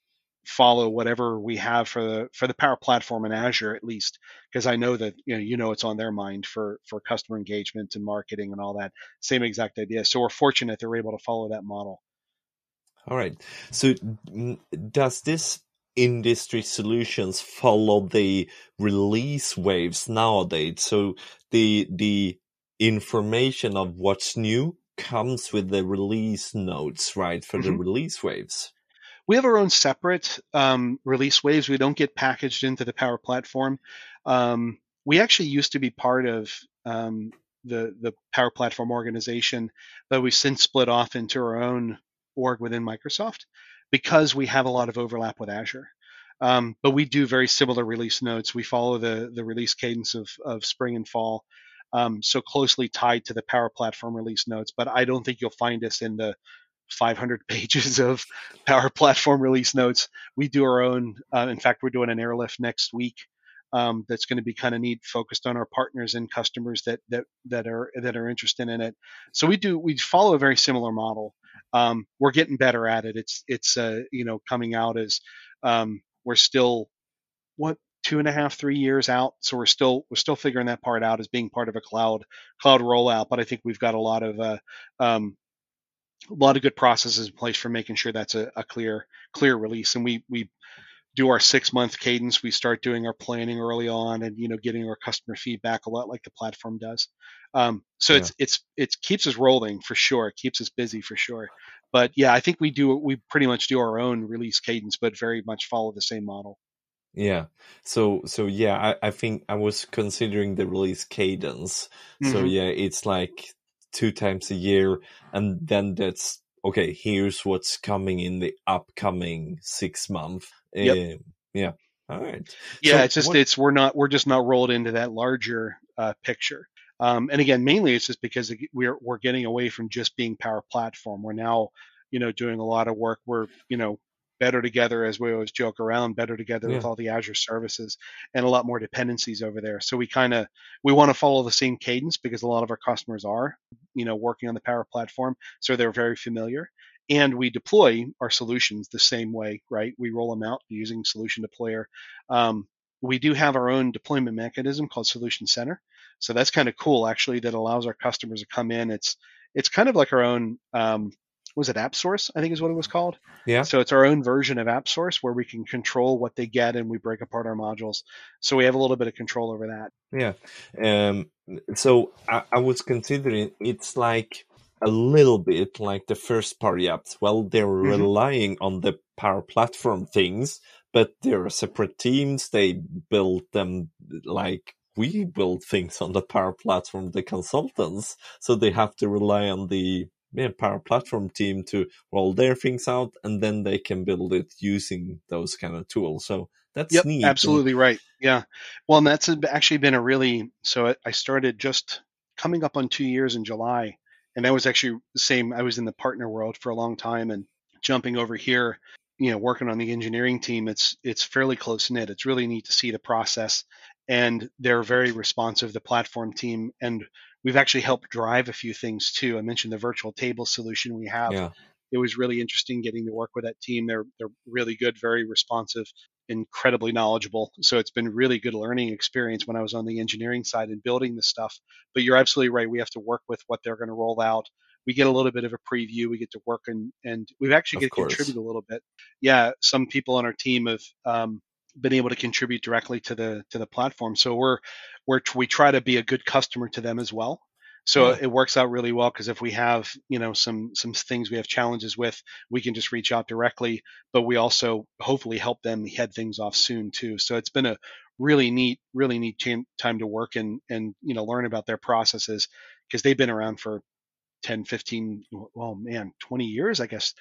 B: follow whatever we have for the for the Power Platform in Azure at least, because I know that you know you know it's on their mind for for customer engagement and marketing and all that. Same exact idea. So we're fortunate that we're able to follow that model.
A: All right. So does this industry solutions follow the release waves nowadays. So the the information of what's new comes with the release notes, right, for mm-hmm. the release waves.
B: We have our own separate um, release waves. We don't get packaged into the Power Platform. Um, we actually used to be part of um, the the Power Platform organization, but we've since split off into our own org within Microsoft because we have a lot of overlap with Azure. Um, but we do very similar release notes. We follow the the release cadence of of spring and fall, um, so closely tied to the Power Platform release notes. But I don't think you'll find us in the 500 pages of Power Platform release notes. We do our own. Uh, in fact, we're doing an airlift next week. Um, that's going to be kind of neat, focused on our partners and customers that that that are that are interested in it. So we do we follow a very similar model. Um, we're getting better at it. It's it's uh, you know coming out as um, we're still what two and a half three years out so we're still we're still figuring that part out as being part of a cloud cloud rollout but i think we've got a lot of uh, um, a lot of good processes in place for making sure that's a, a clear clear release and we we do our six month cadence. We start doing our planning early on and, you know, getting our customer feedback a lot like the platform does. Um, so yeah. it's, it's, it keeps us rolling for sure. It keeps us busy for sure. But yeah, I think we do, we pretty much do our own release cadence, but very much follow the same model.
A: Yeah. So, so yeah, I, I think I was considering the release cadence. Mm-hmm. So yeah, it's like two times a year and then that's okay, here's what's coming in the upcoming six month. Yep. Uh, yeah. All right.
B: Yeah, so it's just what... it's we're not we're just not rolled into that larger uh, picture. Um, and again, mainly it's just because we're we're getting away from just being Power Platform. We're now, you know, doing a lot of work. We're you know better together as we always joke around better together yeah. with all the azure services and a lot more dependencies over there so we kind of we want to follow the same cadence because a lot of our customers are you know working on the power platform so they're very familiar and we deploy our solutions the same way right we roll them out using solution deployer um, we do have our own deployment mechanism called solution center so that's kind of cool actually that allows our customers to come in it's it's kind of like our own um, was it AppSource? I think is what it was called.
A: Yeah.
B: So it's our own version of AppSource where we can control what they get and we break apart our modules. So we have a little bit of control over that.
A: Yeah. Um, so I, I was considering it's like a little bit like the first party apps. Well, they're mm-hmm. relying on the Power Platform things, but they're separate teams. They build them like we build things on the Power Platform, the consultants. So they have to rely on the yeah, Power Platform team to roll their things out, and then they can build it using those kind of tools. So that's
B: yep,
A: neat.
B: Absolutely right. Yeah. Well, and that's actually been a really so I started just coming up on two years in July, and that was actually the same. I was in the partner world for a long time, and jumping over here, you know, working on the engineering team. It's it's fairly close knit. It's really neat to see the process, and they're very responsive. The platform team and we've actually helped drive a few things too. I mentioned the virtual table solution we have. Yeah. It was really interesting getting to work with that team. They're they're really good, very responsive, incredibly knowledgeable. So it's been really good learning experience when I was on the engineering side and building the stuff. But you're absolutely right. We have to work with what they're going to roll out. We get a little bit of a preview. We get to work and and we've actually get to contribute a little bit. Yeah, some people on our team have um, been able to contribute directly to the to the platform. So we're we're we try to be a good customer to them as well. So yeah. it works out really well because if we have you know some some things we have challenges with, we can just reach out directly. But we also hopefully help them head things off soon too. So it's been a really neat, really neat time to work and and you know learn about their processes because they've been around for 10, 15, well, man, 20 years, I guess.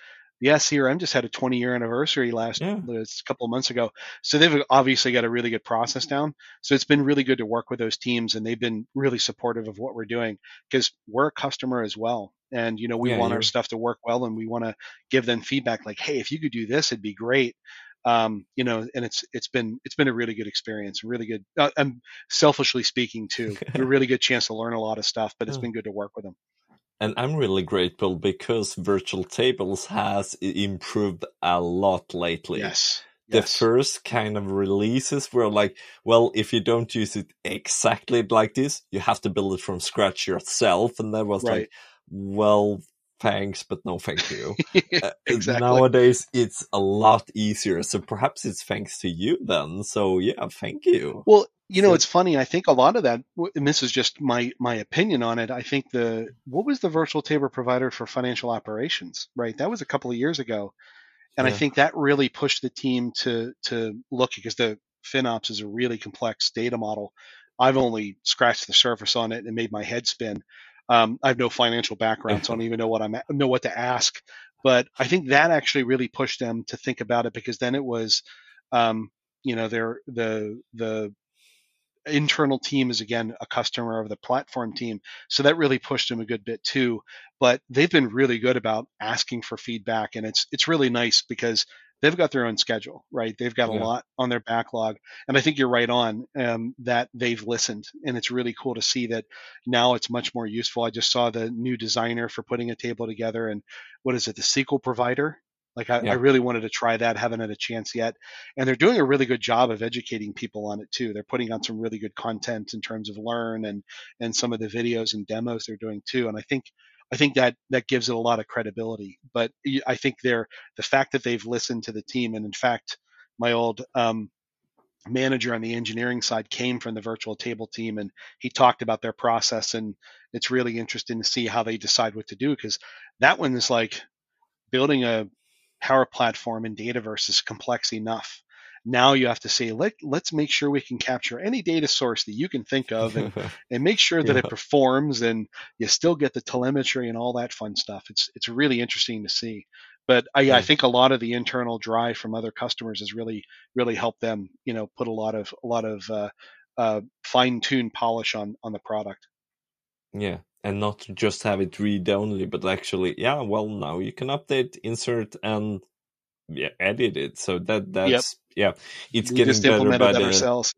B: Yeah, CRM just had a 20 year anniversary last
A: Yeah.
B: a couple of months ago. So they've obviously got a really good process down. So it's been really good to work with those teams and they've been really supportive of what we're doing because we're a customer as well. And, you know, we
A: Yeah,
B: want our stuff to work well and we want to give them feedback like, hey, if you could do this, it'd be great. Um, you know, and it's it's been it's been a really good experience, really good. Uh, I'm selfishly speaking too, a really good chance to learn a lot of stuff, but it's been good to work with them.
A: And I'm really grateful because Virtual Tables has improved a lot lately.
B: Yes.
A: The
B: Yes.
A: first kind of releases were like, well, if you don't use it exactly like this, you have to build it from scratch yourself. And that was
B: Right.
A: like, well, thanks, but no thank you. Uh,
B: exactly.
A: Nowadays, it's a lot easier. So perhaps it's thanks to you then. So yeah, thank you.
B: Well, you know, it's funny. I think a lot of that, and this is just my my opinion on it. I think the what was the virtual table provider for financial operations, right? That was a couple of years ago, and I think that really pushed the team to to look because the FinOps is a really complex data model. I've only scratched the surface on it and made my head spin. Um, I have no financial background, so I don't even know what I'm know what to ask. But I think that actually really pushed them to think about it because then it was, um, you know, their the the internal team is again a customer of the platform team so that really pushed them a good bit too. But they've been really good about asking for feedback and it's it's really nice because they've got their own schedule right? They've got a
A: Yeah.
B: lot on their backlog and i think you're right on um, that they've listened and it's really cool to see that now it's much more useful. I just saw the new designer for putting a table together and what is it? The sql provider like I,
A: Yeah.
B: I really wanted to try that haven't had a chance yet and they're doing a really good job of educating people on it too. They're putting on some really good content in terms of learn and and some of the videos and demos they're doing too. And I think I think that that gives it a lot of credibility. But I think they're the fact that they've listened to the team, and in fact, my old um, manager on the engineering side came from the virtual table team, and he talked about their process, and it's really interesting to see how they decide what to do because that one is like building a Power Platform and Dataverse is complex enough. Now you have to say, let, let's make sure we can capture any data source that you can think of and, and make sure that it performs and you still get the telemetry and all that fun stuff. It's, it's really interesting to see. But I, I think a lot of the internal drive from other customers has really, really helped them, you know, put a lot of, a lot of, uh, uh, fine tuned polish on, on the product.
A: Yeah, and not just have it read only, but actually, yeah, well, now you can update, insert, and yeah, edit it. So that that's yeah, it's
B: We
A: getting
B: just
A: better by the
B: ourselves.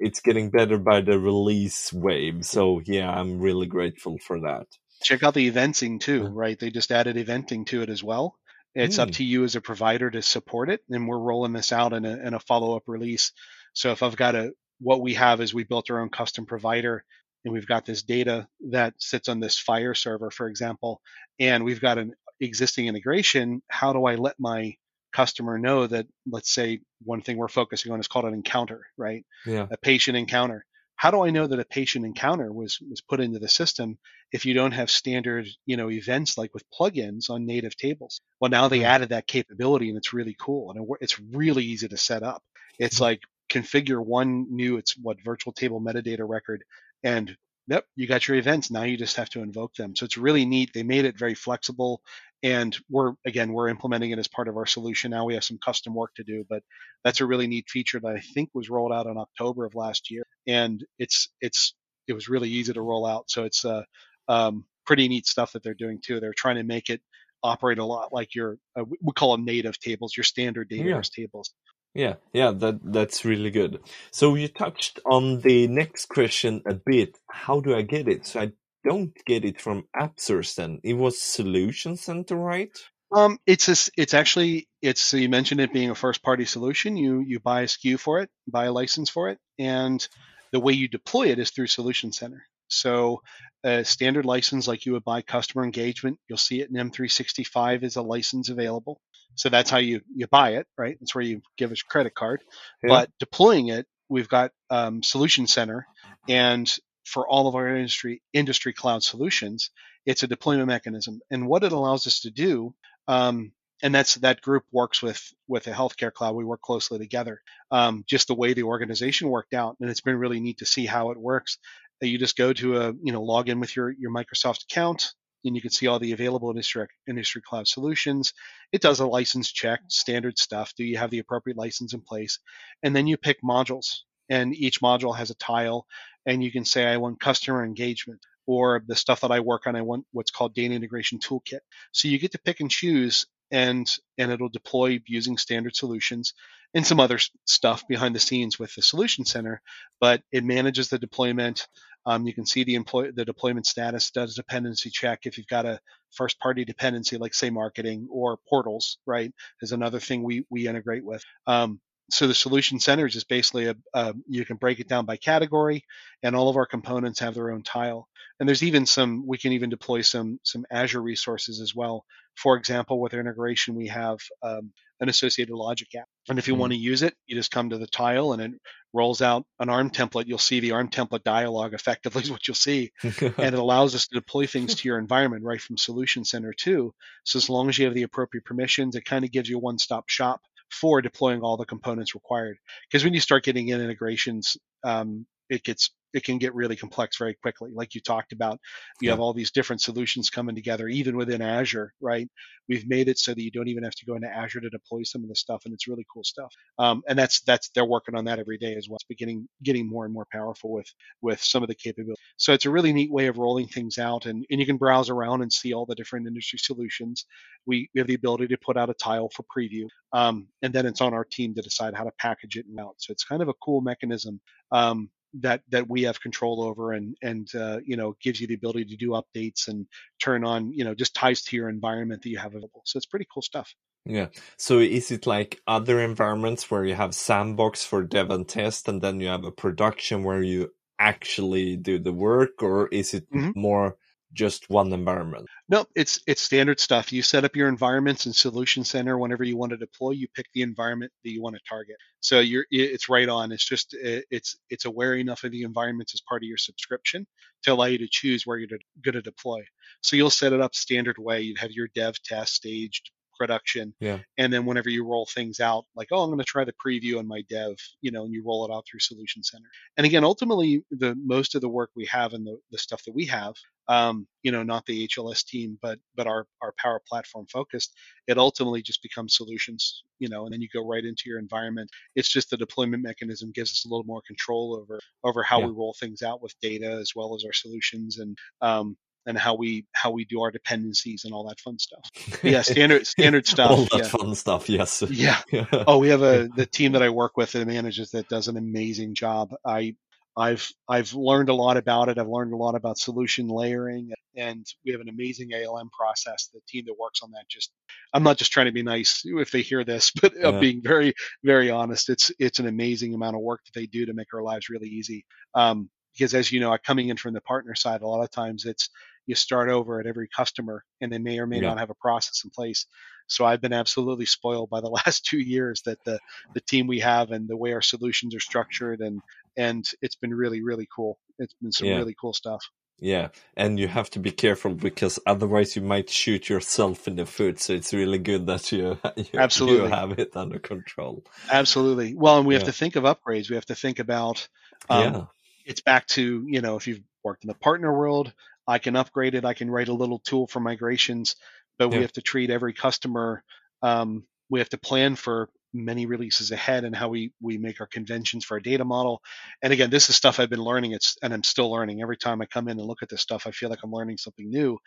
A: it's getting better by the release wave. So yeah, I'm really grateful for that.
B: check out the eventing too, right? They just added eventing to it as well. It's up
A: Hmm.
B: to you as a provider to support it, and we're rolling this out in a, in a follow up release. So if I've got a, what we have is we built our own custom provider, and we've got this data that sits on this FHIR server, for example, and we've got an existing integration. How do I let my customer know that, let's say, one thing we're focusing on is called an encounter, right?
A: Yeah,
B: a patient encounter. How do I know that a patient encounter was was put into the system if you don't have standard, you know, events like with plugins on native tables? Well, now they added that capability, and it's really cool, and it, it's really easy to set up. It's mm-hmm. like configure one new, it's what virtual table metadata record, and yep, you got your events. Now you just have to invoke them. So it's really neat. They made it very flexible, and we're again we're implementing it as part of our solution. Now we have some custom work to do, but that's a really neat feature that I think was rolled out in October of last year, and it's it's it was really easy to roll out. So it's uh, um, pretty neat stuff that they're doing too. They're trying to make it operate a lot like your uh, we call them native tables, your standard
A: Yeah.
B: Tables.
A: Yeah, yeah. That that's really good. So you touched on the next question a bit. How do I get it? So I don't get it from AppSource. Then it was Solution Center, right?
B: Um, it's a it's actually it's you mentioned it being a first party solution. You you buy a SKU for it, buy a license for it, and the way you deploy it is through Solution Center. So a standard license like you would buy customer engagement, you'll see it in M365 is a license available. So that's how you you buy it, right? That's where you give us credit card.
A: Yeah.
B: But deploying it, we've got um, Solution Center, and for all of our industry industry cloud solutions, it's a deployment mechanism. And what it allows us to do um, and that's that group works with with a healthcare cloud. We work closely together. Um, just the way the organization worked out, and it's been really neat to see how it works. You just go to a you know log in with your your Microsoft account, and you can see all the available industry industry cloud solutions. It does a license check, standard stuff. Do you have the appropriate license in place? And then you pick modules, and each module has a tile, and you can say I want customer engagement or the stuff that I work on, I want what's called data integration toolkit. So you get to pick and choose and and it'll deploy using standard solutions and some other stuff behind the scenes with the solution center but it manages the deployment um, you can see the employ the deployment status does dependency check if you've got a first party dependency like say marketing or portals right is another thing we we integrate with. Um, so the solution center is basically a, a, you can break it down by category and all of our components have their own tile. And there's even some we can even deploy some some azure resources as well. For example with our integration we have um, an associated logic app and if you mm-hmm. want to use it you just come to the tile and it rolls out an arm template you'll see the arm template dialog effectively is what you'll see and it allows us to deploy things to your environment right from solution center too so as long as you have the appropriate permissions it kind of gives you a one-stop shop for deploying all the components required. Because when you start getting in integrations, um, it gets it can get really complex very quickly. Like you talked about, you yeah. have all these different solutions coming together, even within Azure, right? We've made it so that you don't even have to go into Azure to deploy some of the stuff, and it's really cool stuff. Um, and that's that's they're working on that every day as well. It's beginning getting more and more powerful with with some of the capabilities. So it's a really neat way of rolling things out, and, and you can browse around and see all the different industry solutions. We, we have the ability to put out a tile for preview, um, and then it's on our team to decide how to package it and out. So it's kind of a cool mechanism. Um, that that we have control over and and uh, you know gives you the ability to do updates and turn on you know just ties to your environment that you have available. So it's pretty cool stuff.
A: Yeah. So is it like other environments where you have sandbox for dev and test and then you have a production where you actually do the work or is it mm-hmm. more just one environment?
B: No, it's it's standard stuff. You set up your environments in Solution Center whenever you want to deploy. You pick the environment that you want to target. So you're it's right on. It's just it's it's aware enough of the environments as part of your subscription to allow you to choose where you're going to deploy. So you'll set it up standard way. You have your dev test staged production.
A: Yeah.
B: And then whenever you roll things out, like, oh, I'm going to try the preview in my dev, you know, and you roll it out through Solution Center. And again, ultimately, the most of the work we have and the, the stuff that we have, um, you know, not the HLS team, but but our our Power Platform focused, it ultimately just becomes solutions, you know, and then you go right into your environment. It's just the deployment mechanism gives us a little more control over over how yeah. we roll things out with data as well as our solutions and um, and how we how we do our dependencies and all that fun stuff. But yeah, standard standard stuff.
A: all that
B: yeah.
A: fun stuff. Yes.
B: Yeah. oh, we have a the team that I work with that manages that does an amazing job. I I've I've learned a lot about it. I've learned a lot about solution layering, and we have an amazing ALM process. The team that works on that just I'm not just trying to be nice if they hear this, but yeah. I'm being very very honest. It's it's an amazing amount of work that they do to make our lives really easy. Um, because as you know, coming in from the partner side, a lot of times it's you start over at every customer and they may or may yeah. not have a process in place. So I've been absolutely spoiled by the last two years that the, the team we have and the way our solutions are structured and, and it's been really, really cool. It's been some yeah. really cool stuff.
A: Yeah, and you have to be careful because otherwise you might shoot yourself in the foot. So it's really good that you, you absolutely you have it under control.
B: Absolutely. Well, and we yeah. have to think of upgrades. We have to think about um, yeah. it's back to you know if you've worked in the partner world, I can upgrade it. I can write a little tool for migrations, but yeah. we have to treat every customer. Um, we have to plan for many releases ahead and how we we make our conventions for our data model. And again, this is stuff I've been learning. It's and I'm still learning. Every time I come in and look at this stuff, I feel like I'm learning something new.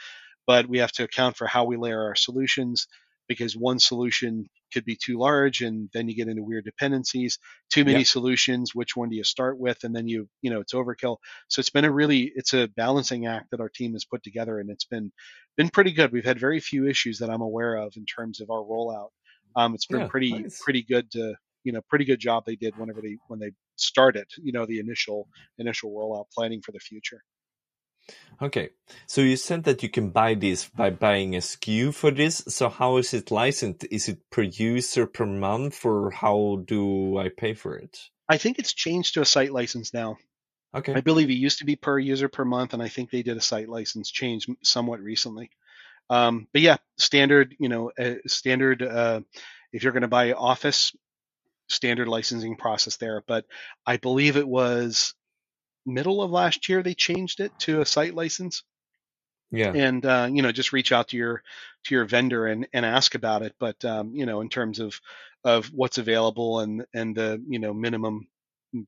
B: But we have to account for how we layer our solutions because one solution could be too large and then you get into weird dependencies. Too many yep. solutions which one do you start with? And then you you know it's overkill. So it's been a really it's a balancing act that our team has put together and it's been been pretty good. We've had very few issues that i'm aware of in terms of our rollout. Um, it's been yeah, pretty nice. pretty good to you know pretty good job they did whenever they when they started you know the initial initial rollout planning for the future
A: Okay, so you said that you can buy this by buying a SKU for this. So how is it licensed? Is it per user per month, or how do I pay for it?
B: I think it's changed to a site license now.
A: Okay.
B: I believe it used to be per user per month, and I think they did a site license change somewhat recently. Um, but yeah, standard, you know, uh, standard. Uh, if you're going to buy Office, standard licensing process there. But I believe it was middle of last year they changed it to a site license.
A: Yeah.
B: And uh, you know, just reach out to your to your vendor and, and ask about it. But um, you know, in terms of of what's available and and the you know minimum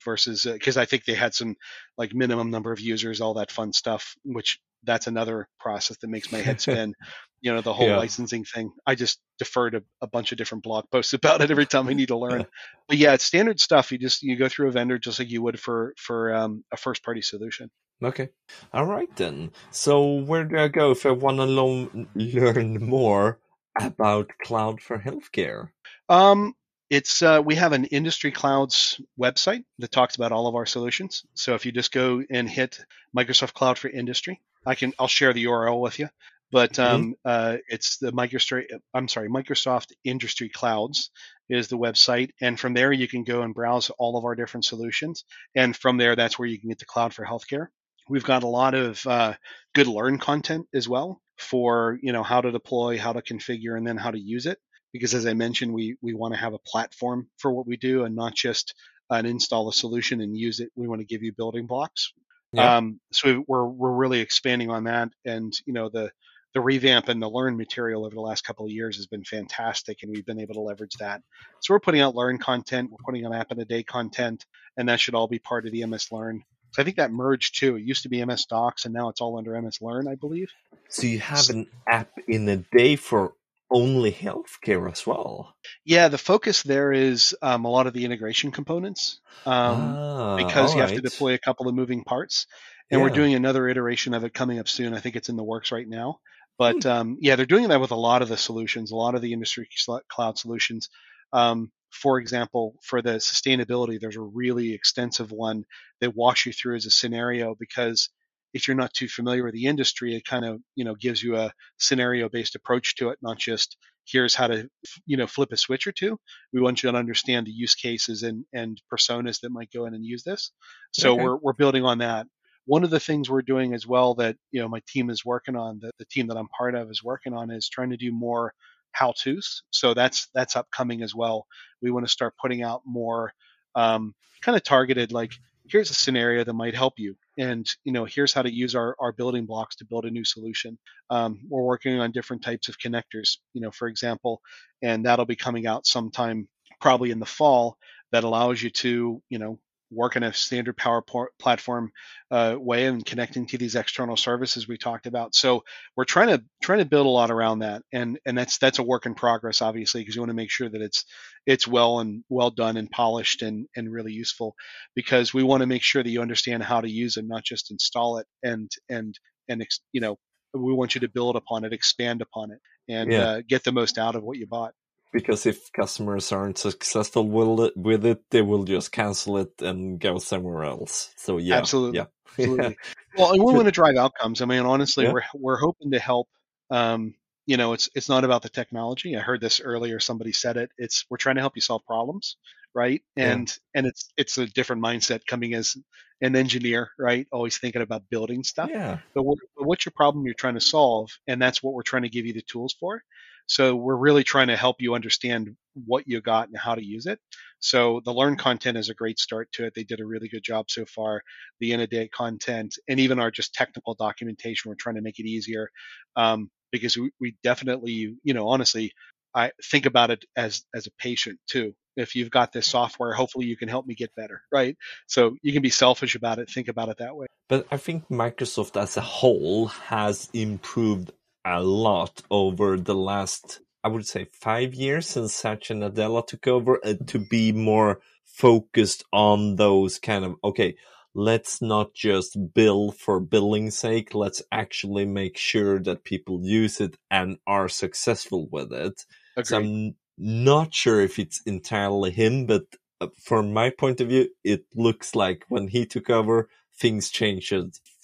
B: versus because uh, I think they had some like minimum number of users, all that fun stuff, which that's another process that makes my head spin. you know, the whole yeah. licensing thing. I just defer to a bunch of different blog posts about it every time I need to learn. but yeah, it's standard stuff. You just you go through a vendor just like you would for for um, a first party solution.
A: Okay. All right then. So where do I go if I want to lo- learn more about cloud for healthcare?
B: Um, it's uh, we have an industry clouds website that talks about all of our solutions. So if you just go and hit Microsoft Cloud for Industry, I can I'll share the URL with you. But mm-hmm. um, uh, it's the Microsoft I'm sorry Microsoft Industry Clouds is the website, and from there you can go and browse all of our different solutions. And from there, that's where you can get the cloud for healthcare. We've got a lot of uh, good learn content as well for you know how to deploy, how to configure, and then how to use it because as I mentioned, we we want to have a platform for what we do and not just an install a solution and use it. We want to give you building blocks. Yeah. Um, so we're we're really expanding on that, and you know the the revamp and the learn material over the last couple of years has been fantastic, and we've been able to leverage that. So we're putting out learn content, we're putting out app in a day content, and that should all be part of the MS Learn. So I think that merged too. It used to be MS Docs, and now it's all under MS Learn, I believe.
A: So you have an app in a day for only healthcare as well.
B: Yeah, the focus there is um, a lot of the integration components um, ah, because you have to deploy a couple of moving parts. And yeah. we're doing another iteration of it coming up soon. I think it's in the works right now. But hmm. um, yeah, they're doing that with a lot of the solutions, a lot of the industry cloud solutions. Um, for example, for the sustainability, there's a really extensive one that walks you through as a scenario because if you're not too familiar with the industry, it kind of you know gives you a scenario based approach to it, not just here's how to you know flip a switch or two. We want you to understand the use cases and and personas that might go in and use this. So okay. we're we're building on that. One of the things we're doing as well that you know my team is working on, that the team that I'm part of is working on, is trying to do more how tos. So that's that's upcoming as well. We want to start putting out more um, kind of targeted like here's a scenario that might help you. And you know here's how to use our, our building blocks to build a new solution. Um, we're working on different types of connectors you know for example and that'll be coming out sometime probably in the fall that allows you to you know work in a standard power platform uh, way and connecting to these external services we talked about. So we're trying to trying to build a lot around that, and and that's that's a work in progress, obviously, because you want to make sure that it's it's well and well done and polished and and really useful, because we want to make sure that you understand how to use it, not just install it and and and you know we want you to build upon it, expand upon it, and yeah. uh, get the most out of what you bought
A: because if customers aren't successful with it, with it, they will just cancel it and go somewhere else. So yeah,
B: absolutely, yeah, absolutely. well, and we want to drive outcomes. I mean, honestly, yeah. we're we're hoping to help. Um, you know, it's it's not about the technology. I heard this earlier. Somebody said it. It's we're trying to help you solve problems, right? And yeah. and it's it's a different mindset coming as an engineer, right? Always thinking about building stuff.
A: Yeah.
B: But, what, but what's your problem you're trying to solve? And that's what we're trying to give you the tools for. So we're really trying to help you understand what you got and how to use it. So the learn content is a great start to it. They did a really good job so far. The in a day content and even our just technical documentation, we're trying to make it easier um, because we, we definitely, you know, honestly, I think about it as as a patient too. If you've got this software, hopefully you can help me get better, right? So you can be selfish about it. Think about it that way.
A: But I think Microsoft as a whole has improved a lot over the last, I would say, five years since Satya Nadella took over uh, to be more focused on those kind of, okay, let's not just bill for billing's sake. Let's actually make sure that people use it and are successful with it. So I'm not sure if it's entirely him, but uh, from my point of view, it looks like when he took over, things changed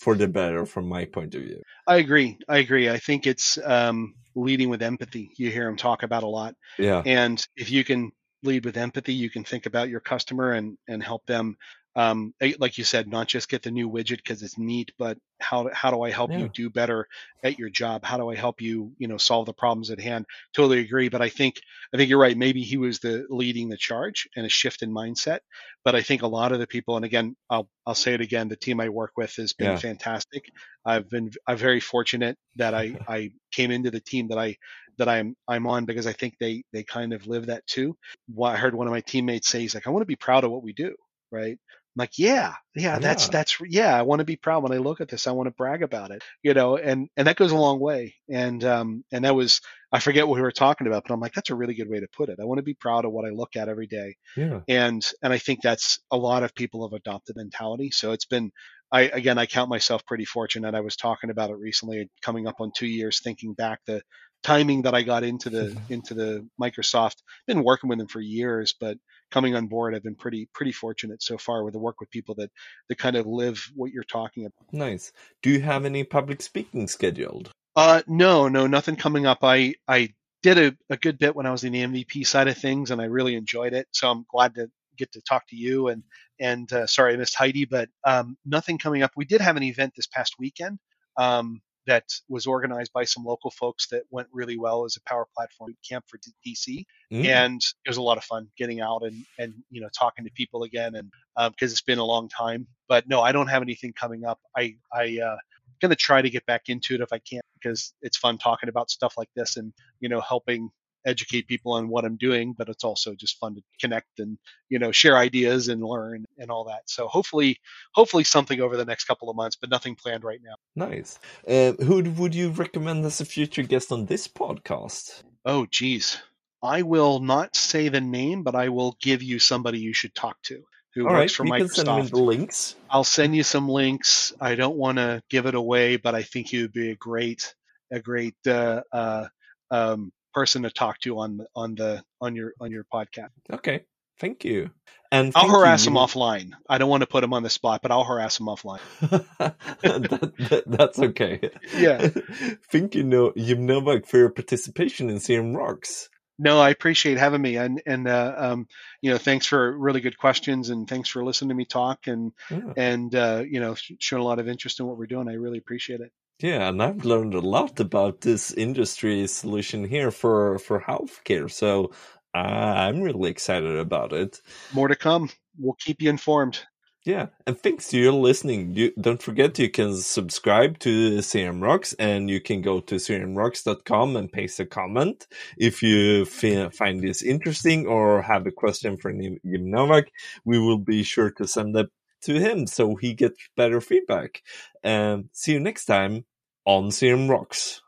A: for the better from my point of view.
B: I agree. I agree. I think it's um, leading with empathy. You hear him talk about a lot.
A: Yeah.
B: And if you can lead with empathy, you can think about your customer and and help them um, like you said, not just get the new widget because it's neat, but how how do I help
A: Yeah.
B: you do better at your job? How do I help you, you know, solve the problems at hand? Totally agree. But I think I think you're right. Maybe he was the leading the charge and a shift in mindset. But I think a lot of the people, and again, I'll I'll say it again, the team I work with has been
A: Yeah.
B: fantastic. I've been I'm very fortunate that I I came into the team that I that I'm I'm on because I think they they kind of live that too. I heard one of my teammates say he's like, I want to be proud of what we do, right? I'm like, yeah, yeah, that's
A: Yeah.
B: that's yeah. I want to be proud when I look at this. I want to brag about it, you know, and and that goes a long way. And um and that was I forget what we were talking about, but I'm like, that's a really good way to put it. I want to be proud of what I look at every day
A: Yeah.
B: and and I think that's a lot of people have adopted mentality. So it's been I again I count myself pretty fortunate. I was talking about it recently, coming up on two years, thinking back the timing that I got into the into the Microsoft. Been working with them for years, but coming on board, I've been pretty pretty fortunate so far with the work with people that that kind of live what you're talking about.
A: Nice. Do you have any public speaking scheduled?
B: Uh, no, no, nothing coming up. I I did a, a good bit when I was in the MVP side of things, and I really enjoyed it. So I'm glad to get to talk to you. And and uh, sorry I missed Heidi, but um, nothing coming up. We did have an event this past weekend um, that was organized by some local folks that went really well as a Power Platform camp for DC,
A: Mm.
B: and it was a lot of fun getting out and and you know talking to people again, and because it's been a long time. But no, I don't have anything coming up. I I uh, going to try to get back into it if I can because it's fun talking about stuff like this and you know helping educate people on what I'm doing, but it's also just fun to connect and you know share ideas and learn and all that. So hopefully, hopefully something over the next couple of months, but nothing planned right now.
A: Nice. Uh, who would you recommend as a future guest on this podcast?
B: Oh, geez, I will not say the name, but I will give you somebody you should talk to who
A: All
B: works
A: right,
B: for
A: you can send me
B: Microsoft.
A: links.
B: I'll send you some links. I don't want to give it away, but I think he would be a great, a great uh, uh, um, person to talk to on on the on your on your podcast.
A: Okay, thank you. And
B: I'll
A: thank you,
B: harass him offline. I don't want to put him on the spot, but I'll harass him offline.
A: that, that- that's okay.
B: Yeah.
A: thank you, no, Jim Novak, for your participation in CRM Rocks.
B: No, I appreciate having me, and and uh, um, you know, thanks for really good questions, and thanks for listening to me talk, and
A: Yeah.
B: and uh, you know, showing a lot of interest in what we're doing. I really appreciate it.
A: Yeah, and I've learned a lot about this industry solution here for for healthcare. So uh, I'm really excited about it.
B: More to come. We'll keep you informed.
A: Yeah, and thanks to you listening. You, don't forget you can subscribe to CRM Rocks and you can go to crmrocks.com and paste a comment if you fi- find this interesting or have a question for Jim Novak. We will be sure to send that to him so he gets better feedback. And see you next time on CRM Rocks.